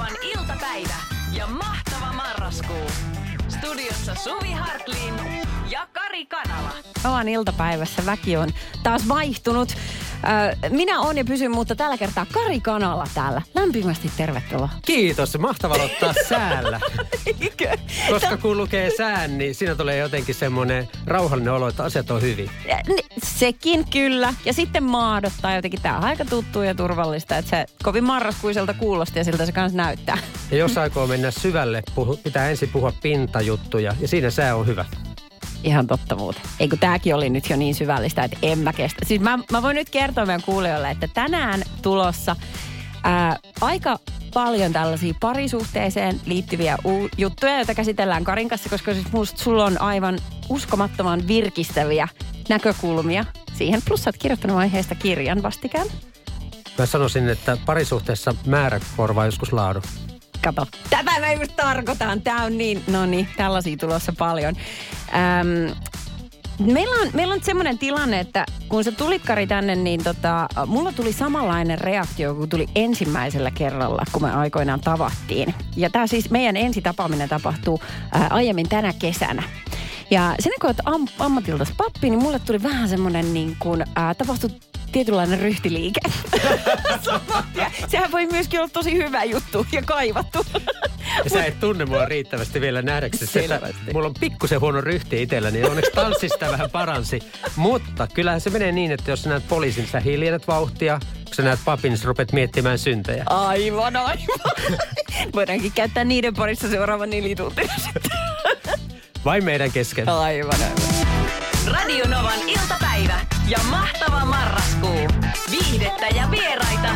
Radionovan iltapäivä ja mahtava marraskuu. Studiossa Suvi Hartlin ja Kari Kanala. Novan iltapäivässä väki on taas vaihtunut. Ö, Minä on ja pysyn, mutta tällä kertaa Kari Kanala täällä. Lämpimästi tervetuloa. Kiitos, mahtava ottaa säällä. Eikö? Koska kun lukee sään, niin siinä tulee jotenkin semmoinen rauhallinen olo, että asiat on hyvin. Ni- Sekin kyllä. Ja sitten maadottaa jotenkin. Tämä on aika tuttu ja turvallista. Että se kovin marraskuiselta kuulosti ja siltä se kanssa näyttää. Ja jos aikoo mennä syvälle, puhu, pitää ensin puhua pintajuttuja ja siinä sää on hyvä. Ihan totta muuten. Eikö tääkin oli nyt jo niin syvällistä, että en mä kestä. Siis mä, mä voin nyt kertoa meidän kuulijoille, että tänään tulossa ää, aika paljon tällaisia parisuhteeseen liittyviä u- juttuja, joita käsitellään Karin kanssa, koska siis musta sulla on aivan uskomattoman virkistäviä näkökulmia siihen. Plus sä oot kirjoittanut aiheesta kirjan vastikään. Mä sanoisin, että parisuhteessa määrä korvaa joskus laadun. Kato, tätä mä just tarkoitan. Tää on niin, no niin, tällaisia tulossa paljon. Öm, meillä on, meillä on semmoinen tilanne, että kun sä tulit Kari tänne, niin tota, mulla tuli samanlainen reaktio kuin tuli ensimmäisellä kerralla, kun me aikoinaan tavattiin. Ja tämä siis meidän ensitapaaminen tapahtuu ää, aiemmin tänä kesänä. Ja sen kun olet am, ammatiltas pappi, niin mulle tuli vähän semmoinen niin kuin, ää, tapahtui tietynlainen ryhtiliike. Sehän voi myöskin olla tosi hyvä juttu ja kaivattu. Ja sä et tunne mua riittävästi vielä nähdäksesi, että Selvästi. mulla on pikkusen huono ryhti itsellä, niin onneksi tanssista vähän paransi. Mutta kyllähän se menee niin, että jos sä näet poliisin, sä hiljennät vauhtia. Kun sä näet papin, niin sä rupeat miettimään syntejä. Aivan, aivan. Voidaankin käyttää niiden parissa seuraavan nelituntina sitten. Vai meidän kesken? Aivan, aivan. Radionovan iltapäivä ja mahtava marraskuu. Viihdettä ja vieraita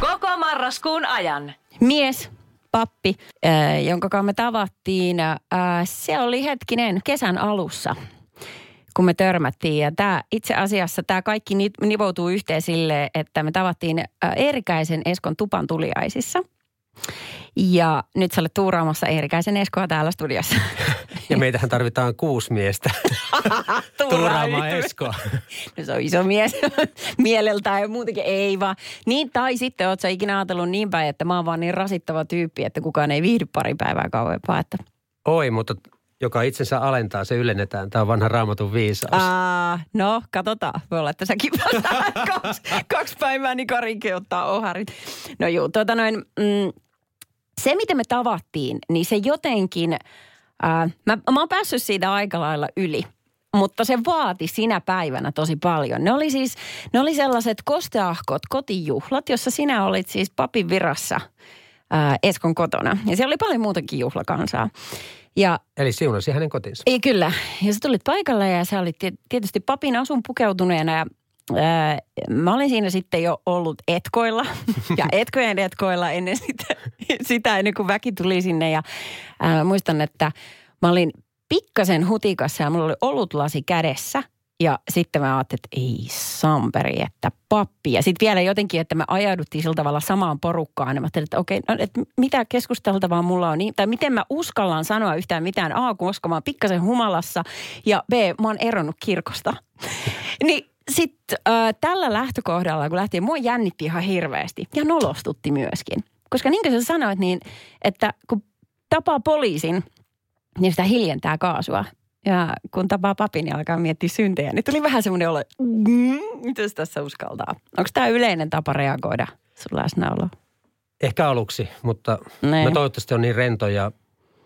koko marraskuun ajan. Mies, pappi, äh, jonka me tavattiin, äh, se oli hetkinen kesän alussa kun me törmättiin. Ja tämä, itse asiassa tämä kaikki ni- nivoutuu yhteen sille, että me tavattiin äh, Eerikäisen Eskon tupan tuliaisissa. Ja nyt sä olet tuuraamassa Eerikäisen Eskoa täällä studiossa. Ja meitähän tarvitaan kuusi miestä tuuraamaan Eskoa. No se on iso mies mieleltään ja muutenkin ei vaan. Niin tai sitten oot sä ikinä ajatellut niin päin, että mä oon vaan niin rasittava tyyppi, että kukaan ei viihdy pari päivää kauempaa. Että, Oi, mutta joka itsensä alentaa, se ylennetään. Tämä on vanha raamatun viisaus. Aa, no, katsotaan. Voi olla, että säkin kaksi, kaksi päivää, niin Karinkin ottaa oharit. No juu, tota noin, mm, se miten me tavattiin, niin se jotenkin, ää, mä, mä oon päässyt siitä aika lailla yli. Mutta se vaati sinä päivänä tosi paljon. Ne oli siis, ne oli sellaiset kosteahkot kotijuhlat, jossa sinä olit siis papin virassa ää, Eskon kotona. Ja siellä oli paljon muutakin juhlakansaa. Ja Eli siunasi hänen kotinsa. ei kyllä. Ja sä tulit paikalle ja sä olit tie- tietysti papin asun pukeutuneena ja mä olin siinä sitten jo ollut etkoilla ja etkojen etkoilla ennen sitä, sitä ennen kuin väki tuli sinne. Ja ää, muistan, että mä olin pikkasen hutikassa ja mulla oli olutlasi kädessä. Ja sitten mä ajattelin, että ei samperi, että pappi. Ja sitten vielä jotenkin, että me ajauduttiin sillä tavalla samaan porukkaan. Ja mä ajattelin, että okei, no, että mitä keskusteltavaa mulla on. Niin, tai miten mä uskallan sanoa yhtään mitään. A, koska mä oon pikkasen humalassa. Ja B, mä oon eronnut kirkosta. niin sitten äh, tällä lähtökohdalla, kun lähti, mua jännitti ihan hirveästi. Ja nolostutti myöskin. Koska niin kuin sä sanoit, niin että kun tapaa poliisin, niin sitä hiljentää kaasua. Ja kun tapaa papin ja alkaa miettiä syntejä, niin tuli vähän semmoinen olo, mm, mitäs tässä uskaltaa. Onko tämä yleinen tapa reagoida sun läsnäoloon? Ehkä aluksi, mutta Niin. mä toivottavasti on niin rento ja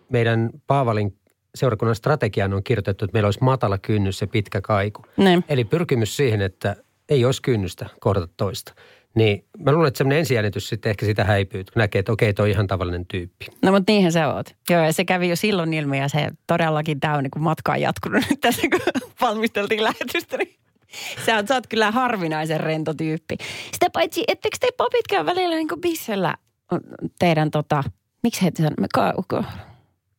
meidän Paavalin seurakunnan strategiaan on kirjoitettu, että meillä olisi matala kynnys ja pitkä kaiku. Niin. Eli pyrkimys siihen, että ei olisi kynnystä kohdata toista. Niin mä luulen, että semmoinen ensijännitys sitten ehkä sitä häipyy, kun näkee, että okei, toi on ihan tavallinen tyyppi. No mutta niinhän sä oot. Joo, ja se kävi jo silloin ilmi ja se todellakin tämä on niin kuin matka on jatkunut nyt tässä, kun valmisteltiin lähetystä. Niin sä, oot, sä oot kyllä harvinaisen rento tyyppi. Sitä paitsi, ettekö te papit käy välillä niin kuin bissellä teidän tota, miksi he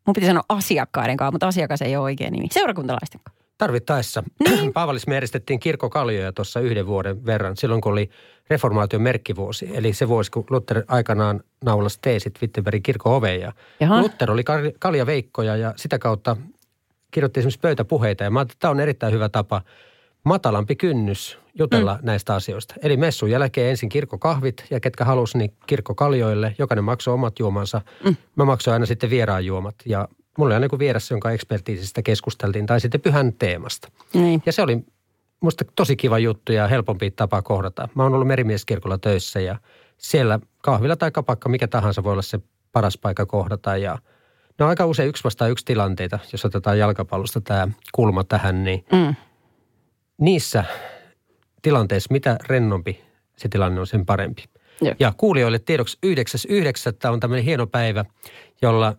mun piti sanoa asiakkaiden kanssa, mutta asiakas ei ole oikein nimi. Seurakuntalaisten kanssa. Tarvittaessa. Niin. Paavalissa me järjestettiin kirkkokaljoja tuossa yhden vuoden verran, silloin kun oli reformaation merkkivuosi. Eli se vuosi, kun Luther aikanaan naulasi teesit Wittenbergin kirkon oveen. Ja Jaha. Luther oli kal- kaljaveikkoja ja sitä kautta kirjoitti esimerkiksi pöytäpuheita. Ja mä että tämä on erittäin hyvä tapa matalampi kynnys jutella mm. näistä asioista. Eli messun jälkeen ensin kirkkokahvit ja ketkä halusi, niin kirkkokaljoille. Jokainen maksoi omat juomansa. Mm. Mä maksoin aina sitten vieraan juomat ja mulla oli aina joku vieressä, jonka ekspertiisistä keskusteltiin tai sitten pyhän teemasta. Niin. Ja se oli musta tosi kiva juttu ja helpompi tapa kohdata. Mä oon ollut merimieskirkolla töissä ja siellä kahvila tai kapakka, mikä tahansa voi olla se paras paikka kohdata ja ne on aika usein yksi vastaan yksi tilanteita, jos otetaan jalkapallosta tämä kulma tähän, niin Mm. Niissä tilanteissa, mitä rennompi se tilanne on, sen parempi. Jep. Ja kuulijoille tiedoksi 9.9. on tämmöinen hieno päivä, jolla,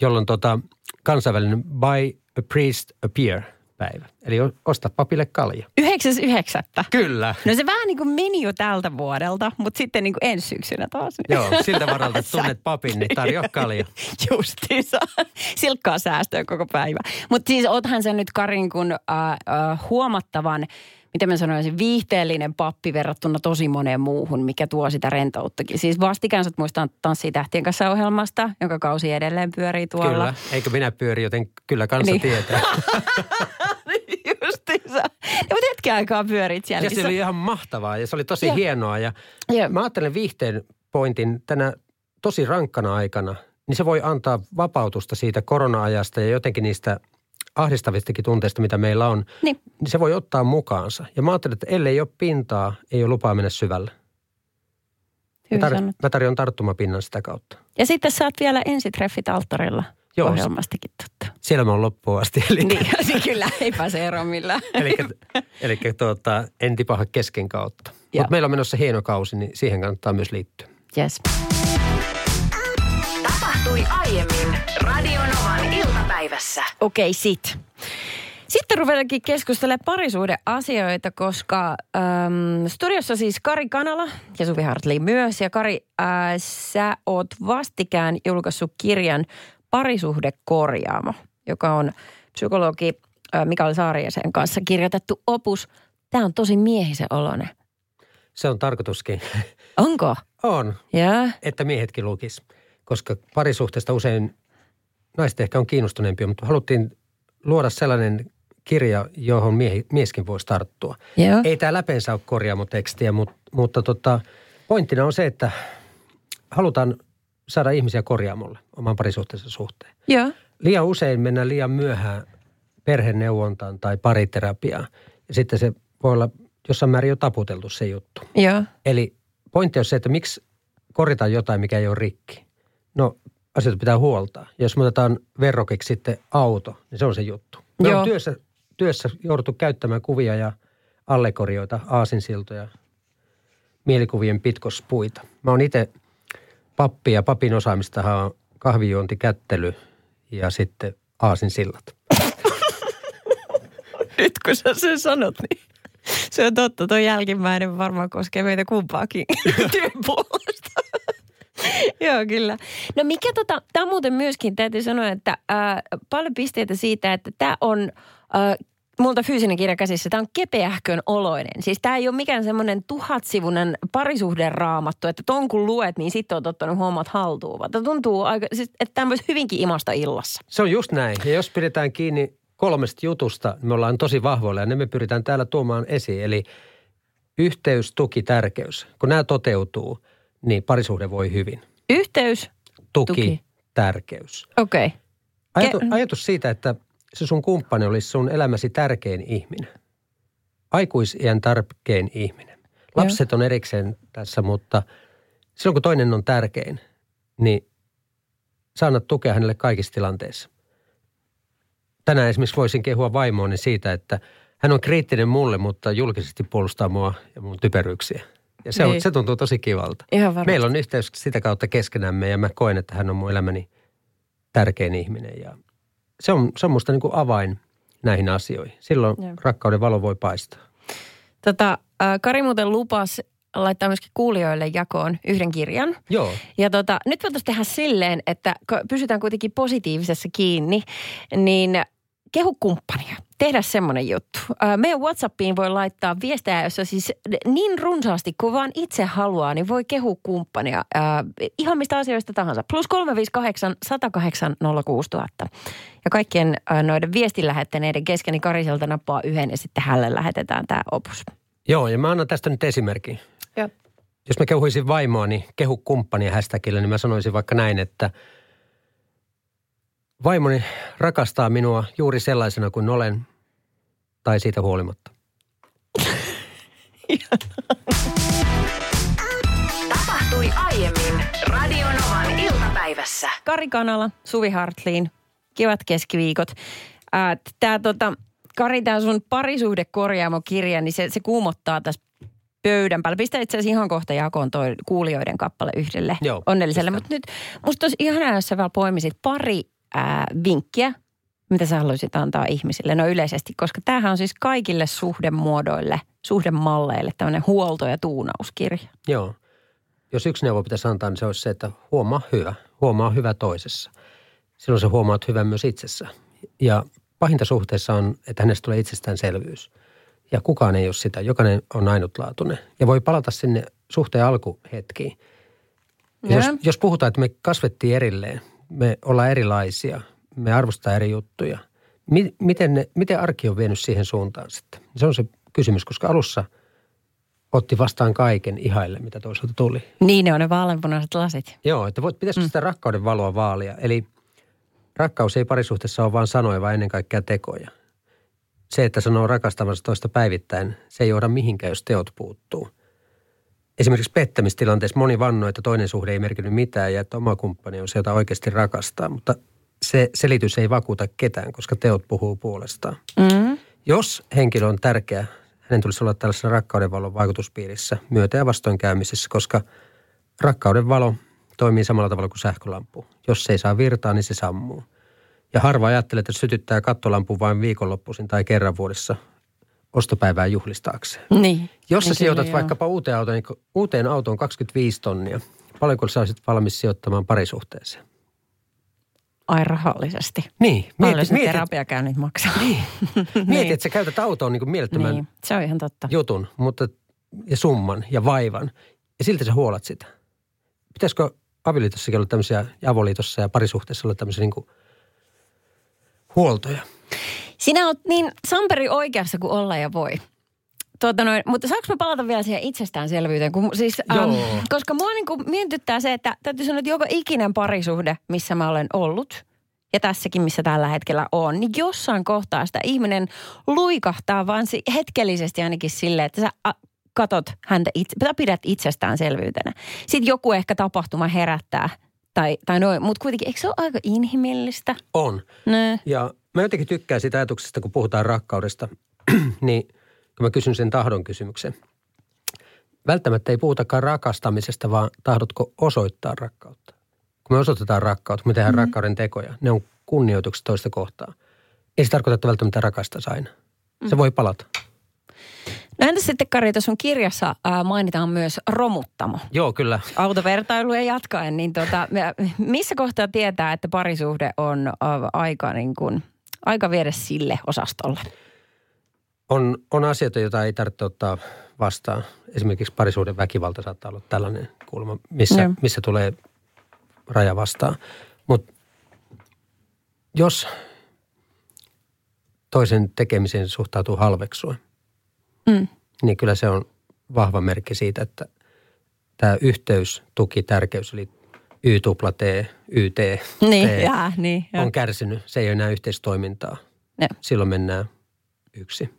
jolloin tota, kansainvälinen Buy a Priest a Beer päivä. Eli osta papille kalja. 9.9. Kyllä. No se vähän niin kuin meni jo tältä vuodelta, mutta sitten niin kuin ensi syksynä taas. Joo, siltä varalta, että tunnet papin, niin tarjoa kalja. Justiinsa. Silkkaa säästöä koko päivä. Mutta siis oothan se nyt Karin kun äh, äh, huomattavan, miten mä sanoisin, viihteellinen pappi verrattuna tosi moneen muuhun, mikä tuo sitä rentouttakin. Siis vastikään sä muistan Tanssii tähtien kanssa ohjelmasta, jonka kausi edelleen pyörii tuolla. Kyllä, eikö minä pyöri, joten kyllä kansa Niin. niin. tietää. Justiinsa. No, mutta hetken aikaa pyörit siellä. Ja niin se oli ihan mahtavaa ja se oli tosi Joo. hienoa. Ja Joo. mä ajattelen viihteen pointin tänä tosi rankkana aikana, niin se voi antaa vapautusta siitä korona-ajasta ja jotenkin niistä ahdistavistakin tunteista, mitä meillä on, Niin. niin se voi ottaa mukaansa. Ja mä ajattelen, että ellei ole pintaa, ei ole lupaa mennä syvälle. Mä, Hyvin tar- sanottu. mä tarjon tarttumapinnan sitä kautta. Ja sitten saat vielä ensitreffit alttarilla Joo, ohjelmastakin totta. Siellä mä oon loppuun asti. Eli, Niin, niin kyllä, ei pääse eroon millään. eli, eli tuota, en tipaha kesken kautta. Mutta meillä on menossa hieno kausi, niin siihen kannattaa myös liittyä. Yes. Tapahtui aiemmin Radionovan iltapäivässä. Okei, sit. Sitten ruvetaankin keskustelemaan parisuhdeasioita, koska äm, studiossa siis Kari Kanala ja Suvi Hartli myös. Ja Kari, äh, sä oot vastikään julkaissut kirjan Parisuhdekorjaamo, joka on psykologi äh, Mikael Saariasen kanssa kirjoitettu opus. Tämä on tosi miehisen oloinen. Se on tarkoituskin. Onko? on, Joo. että miehetkin lukis. Koska parisuhteesta usein naiset ehkä on kiinnostuneempia, mutta haluttiin luoda sellainen kirja, johon miehi, mieskin voisi tarttua. Joo. Ei tämä läpeensä ole korjaamotekstiä, mutta, mutta tota, pointtina on se, että halutaan saada ihmisiä korjaamolle oman parisuhteensa suhteen. Joo. Liian usein mennään liian myöhään perheneuvontaan tai pariterapiaan. Ja sitten se voi olla jossain määrin jo taputeltu se juttu. Joo. Eli pointti on se, että miksi korjataan jotain, mikä ei ole rikki. No, asioita pitää huoltaa. Ja jos me otetaan verrokiksi sitten auto, niin se on se juttu. Me Joo. on työssä, työssä jouduttu käyttämään kuvia ja allekorioita, aasinsiltoja, mielikuvien pitkospuita. Mä oon itse pappi ja papin osaamistahan on kahvijuonti, kättely ja sitten aasinsillat. Nyt kun sä sen sanot, niin se on totta. Tuo jälkimmäinen varmaan koskee meitä kumpaakin työn puolesta. Joo, kyllä. No mikä tota, tämä muuten myöskin täytyy sanoa, että ää, paljon pisteitä siitä, että tämä on ää, multa fyysinen kirja käsissä. Tämä on kepeähkön oloinen. Siis tämä ei ole mikään semmoinen tuhatsivunen parisuhderaamattu, että ton kun luet, niin sitten on ottanut hommat haltuun. Tää tuntuu aika, siis, että tämä voisi hyvinkin imasta illassa. Se on just näin. Ja jos pidetään kiinni kolmesta jutusta, niin me ollaan tosi vahvoilla ja ne me pyritään täällä tuomaan esiin. Eli yhteys, tuki, tärkeys. Kun nämä toteutuu, niin parisuhde voi hyvin. Yhteys, Tuki, Tuki. tärkeys. okei. Okay. Ajatu, ajatus siitä, että se sun kumppani olisi sun elämäsi tärkein ihminen. Aikuisiän tärkein ihminen. Lapset on erikseen tässä, mutta silloin kun toinen on tärkein, niin sä annat tukea hänelle kaikissa tilanteissa. Tänään esimerkiksi voisin kehua vaimooni siitä, että hän on kriittinen mulle, mutta julkisesti puolustaa mua ja mun typeryyksiä. Ja se, Niin. on, se tuntuu tosi kivalta. Ihan varmasti. Meillä on yhteys sitä kautta keskenämme ja mä koen, että hän on mun elämäni tärkein ihminen. Ja se on, se on musta niin kuin avain näihin asioihin. Silloin Joo. rakkauden valo voi paistaa. Tota, äh, Kari muuten lupas laittaa myöskin kuulijoille jakoon yhden kirjan. Joo. Ja tota, nyt voitaisiin tehdä silleen, että pysytään kuitenkin positiivisessa kiinni, niin kehukumppania. Tehdä semmoinen juttu. Meidän Whatsappiin voi laittaa viestejä, jossa siis niin runsaasti kuin vaan itse haluaa, niin voi kehukumppania. Ää, ihan mistä asioista tahansa. Plus 358 108 06000. Ja kaikkien noiden viestin lähettäneiden kesken, niin Kariselta nappaa yhden ja sitten hänelle lähetetään tämä opus. Joo, ja mä annan tästä nyt esimerkin. Joo. Jos mä kehuisin vaimoani kehu kumppania hashtagillä, niin mä sanoisin vaikka näin, että vaimoni rakastaa minua juuri sellaisena kuin olen, tai siitä huolimatta. Tapahtui aiemmin Radionovan iltapäivässä. Kari Kanala, Suvi Hartliin, kivat keskiviikot. Tämä tota, Kari, tämä sun parisuhdekorjaamo-kirja, niin se, se kuumottaa tässä pöydän päällä. Pistä itse asiassa ihan kohta jakoon toi kuulijoiden kappale yhdelle Joo, onnelliselle. Mutta nyt musta olisi ihanaa, jos sä vielä poimisit pari ää, vinkkiä, mitä sä haluaisit antaa ihmisille, no yleisesti, koska tämähän on siis kaikille suhdemuodoille, suhdemalleille tämmöinen huolto- ja tuunauskirja. Joo. Jos yksi neuvo pitäisi antaa, niin se olisi se, että huomaa hyvä. Huomaa hyvä toisessa. Silloin sä huomaat hyvän myös itsessä. Ja pahinta suhteessa on, että hänestä tulee itsestäänselvyys. Ja kukaan ei ole sitä. Jokainen on ainutlaatuinen. Ja voi palata sinne suhteen alkuhetkiin. Ja Jos, jos puhutaan, että me kasvettiin erilleen, me ollaan erilaisia, me arvostaa eri juttuja. Mi, miten, ne, miten arki on vienyt siihen suuntaan sitten? Se on se kysymys, koska alussa otti vastaan kaiken ihaille, mitä toisaalta tuli. Niin ne on ne vaaleanpunaiset lasit. Joo, että voit, pitäisikö sitä rakkauden valoa vaalia? Eli rakkaus ei parisuhteessa ole vain sanoja, vaan ennen kaikkea tekoja. Se, että sanoo rakastavansa toista päivittäin, se ei johda mihinkään, jos teot puuttuu. Esimerkiksi pettämistilanteessa moni vannoi, että toinen suhde ei merkinnyt mitään ja että oma kumppani on se, jota oikeasti rakastaa. Mutta se selitys ei vakuuta ketään, koska teot puhuu puolestaan. Mm. Jos henkilö on tärkeä, hänen tulisi olla tällaisessa rakkauden valon vaikutuspiirissä, myötä- ja vastoinkäymisissä, koska rakkauden valo toimii samalla tavalla kuin sähkölampu. Jos se ei saa virtaa, niin se sammuu. Ja harva ajattelee, että sytyttää kattolampun vain viikonloppuisin tai kerran vuodessa ostopäivää juhlistaakseen. Niin. Jos sä Niin sijoitat kyllä, vaikkapa uuteen autoon, niin uuteen autoon 25 tonnia, paljonko sä olisit valmis sijoittamaan parisuhteeseen? Ai rahallisesti. Niin, Paljon mieti, se mieti, terapiakäynnit maksaa. Niin. mieti, että sä käytät autoon niin kuin mielettömän niin, se on ihan totta. jutun, mutta ja summan ja vaivan. Ja silti sä huolat sitä. Pitäisikö avioliitossakin olla tämmöisiä, ja avoliitossa ja parisuhteessa olla tämmöisiä niin kuin huoltoja? Sinä oot niin Samperi oikeassa kuin olla ja voi. Tuota noin, mutta saanko mä palata vielä siihen itsestäänselvyyteen? Kun, siis, ähm, koska mua niin kuin mietityttää se, että täytyy sanoa, että joka ikinen parisuhde, missä mä olen ollut, ja tässäkin, missä tällä hetkellä on, niin jossain kohtaa sitä ihminen luikahtaa vaan si- hetkellisesti ainakin silleen, että sä katot häntä itse, tai pidät itsestäänselvyytenä. Sitten joku ehkä tapahtuma herättää, tai, tai noin, mutta kuitenkin, eikö se ole aika inhimillistä? On. No. Ja mä jotenkin tykkään siitä ajatuksesta, kun puhutaan rakkaudesta, niin kun mä kysyn sen tahdon kysymyksen. Välttämättä ei puhutakaan rakastamisesta, vaan tahdotko osoittaa rakkautta. Kun me osoitetaan rakkautta, kun me tehdään mm. rakkauden tekoja, ne on kunnioitukset toista kohtaa. Ei se tarkoita, että välttämättä rakastaisi aina. Se voi palata. No entäs sitten Kari, tuossa sun kirjassa ää, mainitaan myös romuttamo. Joo, kyllä. Autovertailuja jatkaen, niin tota, missä kohtaa tietää, että parisuhde on ä, aika, niin kuin, aika viedä sille osastolle? On, on asioita, joita ei tarvitse ottaa vastaan. Esimerkiksi parisuuden väkivalta saattaa olla tällainen kulma, missä, Joo. missä tulee raja vastaan. Mutta jos toisen tekemiseen suhtautuu halveksua, Mm. niin kyllä se on vahva merkki siitä, että tämä yhteys, tuki, tärkeys, eli Y, T, YT, Niin, T, jää, niin. joo. on kärsinyt. Se ei ole enää yhteistoimintaa. Joo. Silloin mennään yksi.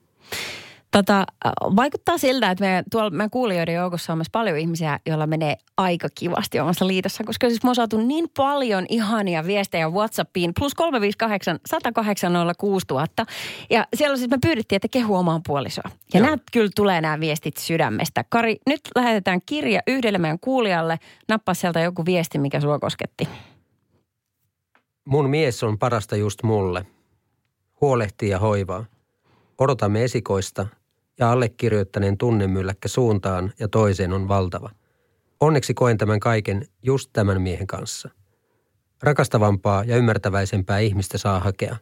Tota, äh, vaikuttaa siltä, että me, tuolla meidän kuulijoiden joukossa on myös paljon ihmisiä, joilla menee aika kivasti omassa liitossa, koska siis me on saatu niin paljon ihania viestejä WhatsAppiin, plus 358 108 6000. Ja siellä siis me pyydettiin, että kehu omaan puolisoa. Ja Joo. nämä kyllä tulee nämä viestit sydämestä. Kari, nyt lähetetään kirja yhdelle meidän kuulijalle. Nappaa sieltä joku viesti, mikä sua kosketti. Mun mies on parasta just mulle. Huolehtii ja hoivaa. Odotamme esikoista ja allekirjoittaneen tunnemylläkkä suuntaan ja toiseen on valtava. Onneksi koen tämän kaiken just tämän miehen kanssa. Rakastavampaa ja ymmärtäväisempää ihmistä saa hakea.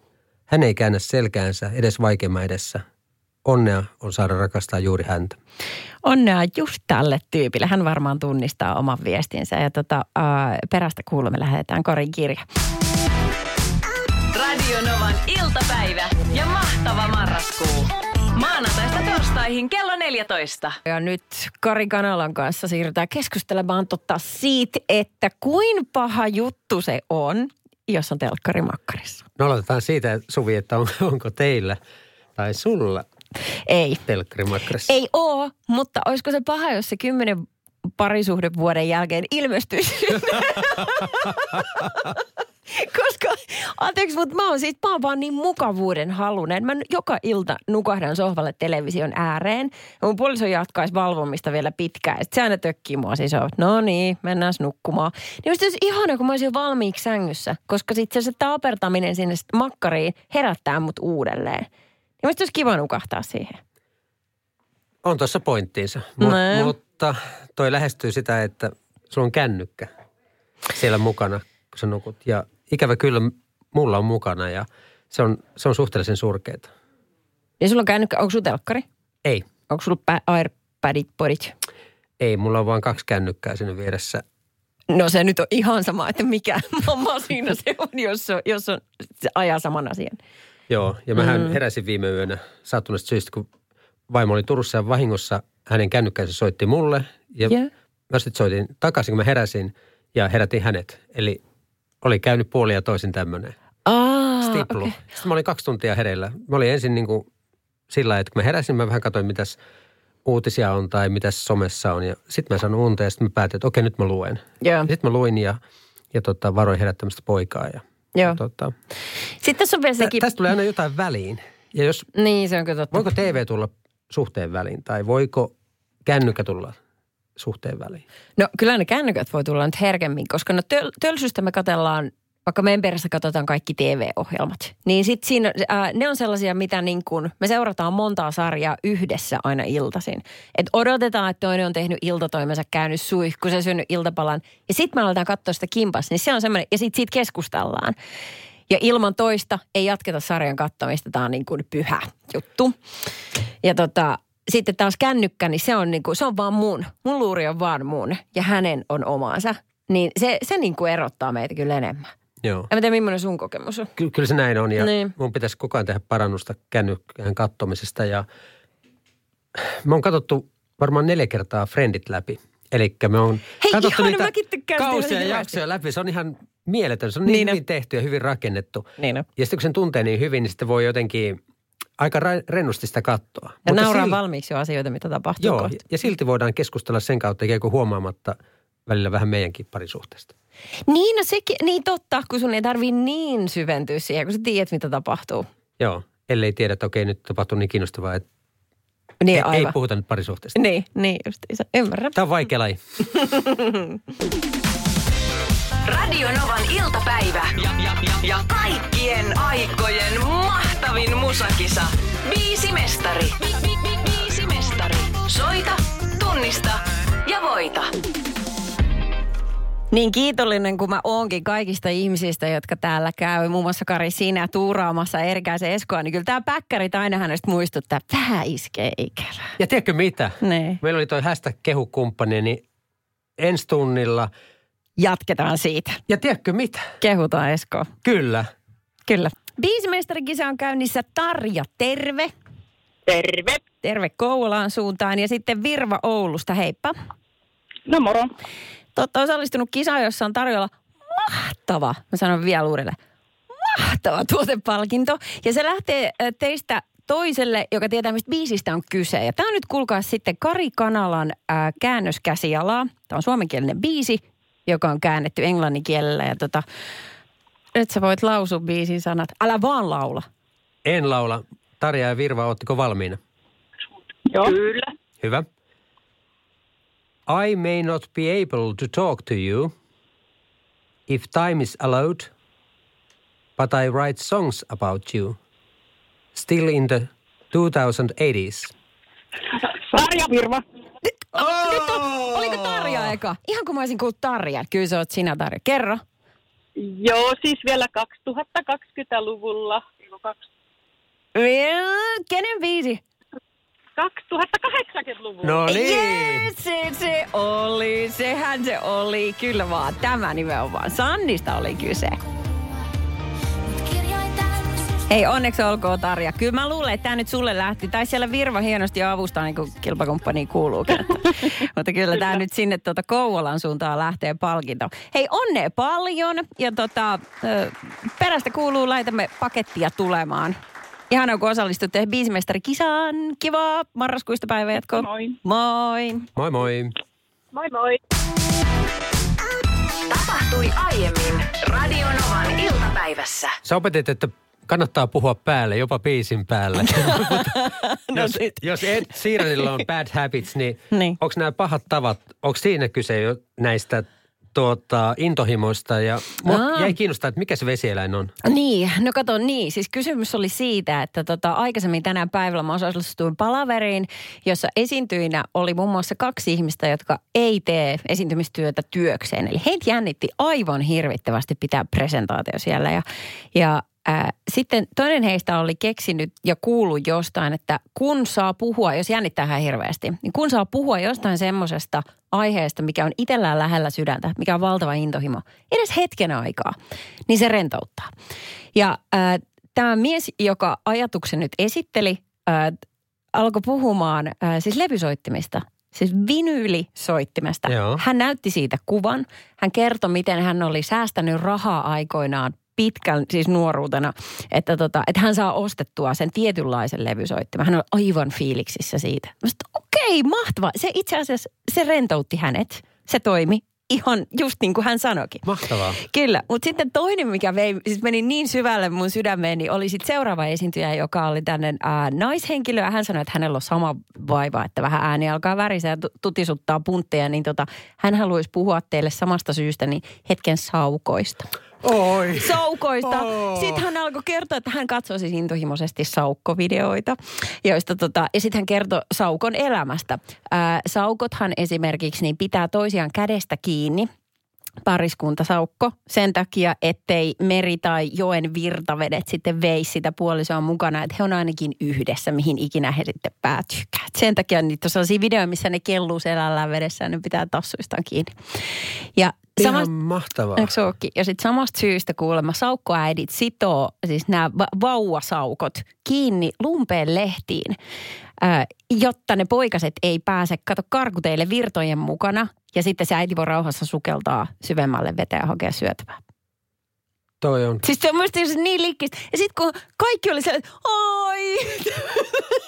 Hän ei käännä selkäänsä edes vaikeimman edessä. Onnea on saada rakastaa juuri häntä. Onnea just tälle tyypille. Hän varmaan tunnistaa oman viestinsä. Ja tota, ää, perästä kuulemme lähetetään Korin kirja. Radio Novan iltapäivä ja mahtava marraskuu. Maanantaista torstaihin kello 14. Ja nyt Kari Kanalan kanssa siirrytään keskustelemaan totta siitä, että kuin paha juttu se on, jos on telkkari makkarissa. No aloitetaan siitä, Suvi, että on, onko teillä tai sulla Ei. telkkarimakkarissa? Ei oo, mutta olisiko se paha, jos se kymmenen parisuhdevuoden jälkeen ilmestyisi? Koska, anteeksi, mutta mä oon siis, mä oon vaan niin mukavuuden halunen. Mä joka ilta nukahdan sohvalle television ääreen. Ja mun puoliso jatkaisi valvomista vielä pitkään. Sitten se aina tökkii mua siis on, no niin, mennään nukkumaan. Niin musta olisi ihana, kun mä olisin jo valmiiksi sängyssä. Koska sitten se taapertaminen sinne makkariin herättää mut uudelleen. Niin musta olisi kiva nukahtaa siihen. On tuossa pointtiinsa. Mut, No. mutta toi lähestyy sitä, että sulla on kännykkä siellä mukana, kun sä nukut. Ja ikävä kyllä mulla on mukana ja se on, se on suhteellisen surkeeta. Ja sulla on kännykkä, onko sulla telkkari? Ei, Onko sulla Airpadit, podit? ei. Mulla on vain kaksi kännykkää siinä vieressä. No se nyt on ihan sama, että mikä masina se on, jos on, jos on se ajaa saman asian. Joo, ja mähän mm. heräsin viime yönä sattuneesta syystä, kun vaimo oli Turussa ja vahingossa hänen kännykkänsä soitti mulle. Ja Joo. mä sitten soitin takaisin, kun mä heräsin ja herätin hänet. Eli oli käynyt puoli ja toisin tämmöinen Aa, stiplu. Okay. Sitten mä olin kaksi tuntia hereillä. Mä olin ensin niin kuin sillä että kun mä heräsin, mä vähän katsoin, mitäs uutisia on tai mitäs somessa on. Ja sitten mä sanoin unta ja sitten mä päätin, että okei, nyt mä luen. Joo. Sitten mä luin ja, ja tota, varoin herättämästä poikaa. Ja, Joo. ja tota, Sitten tässä on vielä tä, sekin, tästä tulee aina jotain väliin. Ja jos, niin se on kyllä totta. voiko TV tulla suhteen väliin tai voiko kännykkä tulla suhteen väliin? No kyllä ne kännykät voi tulla nyt herkemmin, koska no töl- tölsystä me katellaan, vaikka meidän perässä katsotaan kaikki TV-ohjelmat. Niin sit siinä, ää, ne on sellaisia, mitä niin kuin, me seurataan montaa sarjaa yhdessä aina iltaisin. Et odotetaan, että toinen on tehnyt iltatoimensa, käynyt suihku, se syönyt iltapalan. Ja sitten me aletaan katsoa sitä kimpas, niin se on semmoinen, ja sitten siitä keskustellaan. Ja ilman toista ei jatketa sarjan katsomista, tämä on niin kuin pyhä juttu. Ja tota, sitten taas kännykkä, niin se on, niin kuin, se on vaan mun. Mun luuri on vaan mun ja hänen on omansa. Niin se, se niin kuin erottaa meitä kyllä enemmän. Joo. En tiedä, millainen sun kokemus on. Ky- kyllä se näin on ja Niin. mun pitäisi koko ajan tehdä parannusta kännykkään kattomisesta ja me on katsottu varmaan neljä kertaa Friendit läpi. Eli me on Hei, katsottu ihana, niitä kausia ja jaksoja läpi. Se on ihan mieletön. Se on niin, Niin hyvin tehty ja hyvin rakennettu. Niin on. Ja sitten kun sen tuntee niin hyvin, niin sitten voi jotenkin aika ra- rennosti sitä katsoa. Ja nauraa sil- valmiiksi jo asioita, mitä tapahtuu Joo, kohta. ja silti voidaan keskustella sen kautta ikään kuin huomaamatta välillä vähän meidänkin parisuhteesta. Niin, no sekin, niin totta, kun sun ei tarvii niin syventyä siihen, kun sä tiedät, mitä tapahtuu. Joo, ellei tiedä, että okei, nyt tapahtuu niin kiinnostavaa, että Niin, ei, ei aivan. puhuta nyt parisuhteesta. Niin, niin justiinsa. Ymmärrän. Tämä on vaikea laji. Radio Novan iltapäivä ja, ja, ja, ja kaikkien aikojen mahtavin musakisa. Biisi mestari. Biisi mestari. Soita, tunnista ja voita. Niin kiitollinen kuin mä oonkin kaikista ihmisistä, jotka täällä käy, muun muassa Kari sinä tuuraamassa Erkäisen Eskoa, niin kyllä tämä päkkärit aina hänestä muistuttaa, että vähän iskee ikävää. Ja tiedätkö mitä? Niin. Meillä oli toi hashtag kehukumppani, niin ensi tunnilla. Jatketaan siitä. Ja tiedätkö mitä? Kehutaan Eskoa. Kyllä. Kyllä. Biisimestarikisa on käynnissä Tarja, terve. Terve. Terve Kouvolaan suuntaan ja sitten Virva Oulusta, heippa. No moro. Te olette osallistunut kisaan, jossa on tarjolla mahtava, mä sanon vielä uudelle, mahtava tuotepalkinto. Ja se lähtee äh, teistä toiselle, joka tietää, mistä biisistä on kyse. Ja tämä on nyt kuulkaa sitten Kari Kanalan äh, käännöskäsialaa. Tämä on suomenkielinen biisi, joka on käännetty englannin kielellä. Ja tota, nyt sä voit lausua biisin sanat. Älä vaan laula. En laula. Tarja ja Virva, ootteko valmiina? Joo. Kyllä. Hyvä. I may not be able to talk to you if time is allowed, but I write songs about you. Still in the 2080s. Sarja Virva. Oh! Nyt on, oliko Tarja eka? Ihan kuin mä olisin kuullut Tarja. Kyllä sä oot sinä Tarja. Kerro. Joo, siis vielä 2020-luvulla kaksi- Vielä- Kenen biisi? 2080-luvun. No niin. Yes, se, se oli, sehän se oli, kyllä vaan, tämä nimenomaan. Sannista oli kyse. Hei, onneksi olkoon Tarja. Kyllä mä luulen, että tämä nyt sulle lähti. Tai siellä Virva hienosti avustaa, niin kuin kilpakumppani kuuluukin. Että. Mutta kyllä tämä nyt sinne tuota Kouvolan suuntaan lähtee palkinto. Hei, onnea paljon. Ja tota, perästä kuuluu, laitamme pakettia tulemaan. Ihana, kun osallistutte biisimestarikisaan. Kivaa marraskuista päivänjatkoa. Moi. Moi. Moi moi. Moi moi. Tapahtui aiemmin Radionovan iltapäivässä. Sä opetit, että kannattaa puhua päälle, jopa biisin päälle. No jos, sit. jos Ed Sheeranilla on bad habits, niin, Niin. onko nämä pahat tavat, onko siinä kyse jo näistä tuota, intohimoista? Ja mua jäi kiinnostaa, että mikä se vesieläin on. Niin, no kato niin. Siis kysymys oli siitä, että tota, aikaisemmin tänä päivällä mä osallistuin palaveriin, jossa esiintyinä oli muun muassa kaksi ihmistä, jotka ei tee esiintymistyötä työkseen. Eli heitä jännitti aivan hirvittävästi pitää presentaatio siellä. Ja, ja ää, sitten toinen heistä oli keksinyt ja kuullut jostain, että kun saa puhua, jos jännittää ihan hirveästi, niin kun saa puhua jostain semmoisesta aiheesta, mikä on itsellään lähellä sydäntä, mikä on valtava intohimo, edes hetken aikaa, niin se rentouttaa. Ja äh, tämä mies, joka ajatuksen nyt esitteli, äh, alkoi puhumaan äh, siis levysoittimista. Siis vinyylisoittimesta. Joo. Hän näytti siitä kuvan. Hän kertoi, miten hän oli säästänyt rahaa aikoinaan pitkän, siis nuoruutena, että, tota, että hän saa ostettua sen tietynlaisen levysoittimen. Hän on aivan fiiliksissä siitä. Mä okei, mahtavaa. Se itse asiassa, se rentoutti hänet. Se toimi ihan just niin kuin hän sanoikin. Mahtavaa. Kyllä, mutta sitten toinen, mikä vei, siis meni niin syvälle mun sydämeen, niin oli sitten seuraava esiintyjä, joka oli tänne ää, naishenkilö. Ja hän sanoi, että hänellä on sama vaiva, että vähän ääni alkaa värisää ja tu- tutisuttaa puntteja. Niin tota, hän haluaisi puhua teille samasta syystä niin hetken saukoista. Oi. Saukoista. Oh. Sitten hän alkoi kertoa, että hän katsoi siis intohimoisesti saukkovideoita, joista tota, ja sitten hän kertoi saukon elämästä. Ää, saukothan esimerkiksi niin pitää toisiaan kädestä kiinni pariskuntasaukko sen takia, ettei meri tai joen virtavedet sitten veisi sitä puolisoa mukana, että he on ainakin yhdessä, mihin ikinä he sitten päätyykään. Et Sen takia niitä on sellaisia videoita, missä ne kelluu selällään vedessä ja ne pitää tassuistaan kiinni. Ja Ihan samasta, mahtavaa. Eikö se ookin? Ja sitten samasta syystä kuulemma saukkoäidit sitoo siis nämä va- vauvasaukot kiinni lumpeen lehtiin, jotta ne poikaset ei pääse, kato karkuteille virtojen mukana. Ja sitten se äiti voi rauhassa sukeltaa syvemmälle veteen ja hakea syötävää. Toi on. Siis se on musta niin liikkistä. Ja sitten kun kaikki oli sellainen, ai,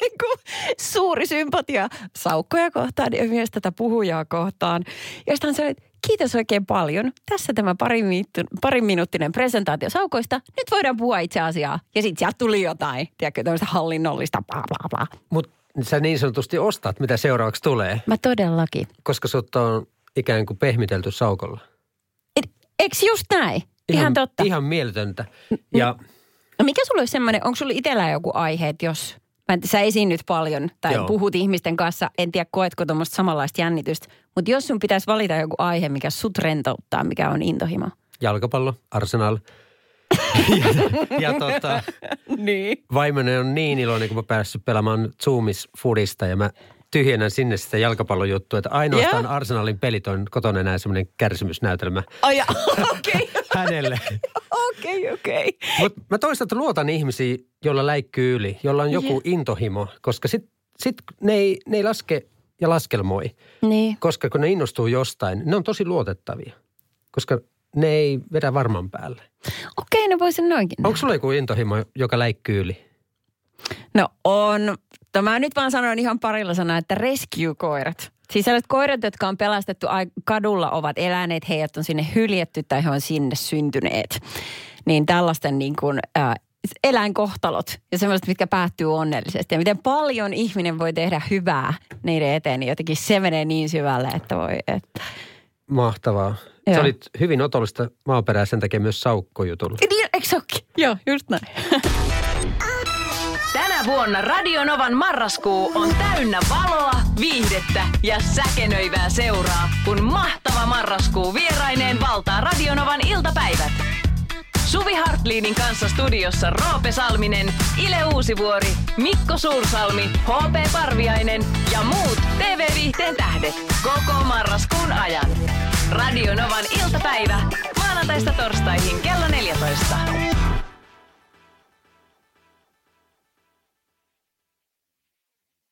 kun suuri sympatia saukkoja kohtaan ja myös tätä puhujaa kohtaan. Ja sitten sanoi, että kiitos oikein paljon. Tässä tämä pari, miittu, pari minuuttinen presentaatio saukoista. Nyt voidaan puhua itse asiaa. Ja sitten sieltä tuli jotain, tiedätkö, tämmöistä hallinnollista bla bla bla. Mutta sä niin sanotusti ostat, mitä seuraavaksi tulee, Mä todellakin. koska sut on ikään kuin pehmitelty saukolla. Et, eks just näin? Ihan, ihan totta. Ihan mieletöntä. Ja No mikä sulla olisi semmoinen, onko sulla itsellä joku aihe, että jos mä en, sä esiinnyt paljon tai Joo. Joo. puhut ihmisten kanssa, en tiedä koetko tuommoista samanlaista jännitystä, mutta jos sun pitäisi valita joku aihe, mikä sut rentouttaa, mikä on intohimo. jalkapallo, Arsenal. Ja, ja tota, Niin. vaimoni on niin iloinen, kun mä päässyt pelaamaan Zoomis Foodista ja mä tyhjennän sinne sitä jalkapallojuttua, että ainoastaan Joo. Arsenalin pelit on kotona enää semmoinen kärsimysnäytelmä Ai ja, okei, hänelle. okei, okei. Mutta mä toisaalta luotan ihmisiin, joilla läikkyy yli, jolla on joku intohimo, koska sit, sit ne, ei, ne ei laske ja laskelmoi. Niin. Koska kun ne innostuu jostain, ne on tosi luotettavia. Koska ne ei vedä varman päälle. Okei, no voisin noinkin. Onko sulla joku intohimo, joka läikkyy yli? No on. No mä nyt vaan sanoin ihan parilla sanaa, että rescue-koirat. Siis sellaiset koirat, jotka on pelastettu kadulla, ovat eläneet, heidät on sinne hyljetty tai he on sinne syntyneet. Niin tällaisten niin kuin, äh, eläinkohtalot ja semmoiset, mitkä päättyy onnellisesti. Ja miten paljon ihminen voi tehdä hyvää niiden eteen, niin jotenkin se menee niin syvälle, että voi, että... Mahtavaa. Sä Joo. olit hyvin otollista maaperää sen takia myös saukkojutulla. Niin, eikö se? Joo, just näin. Tänä vuonna Radionovan marraskuu on täynnä valoa, viihdettä ja säkenöivää seuraa, kun mahtava marraskuu vieraineen valtaa Radionovan iltapäivät. Suvi Hartliinin kanssa studiossa Roope Salminen, Ile Uusivuori, Mikko Suursalmi, HP Parviainen ja muut TV-viihteen tähdet. Koko marraskuun ajan. Radio Novan iltapäivä. Maanantaista torstaihin kello 14.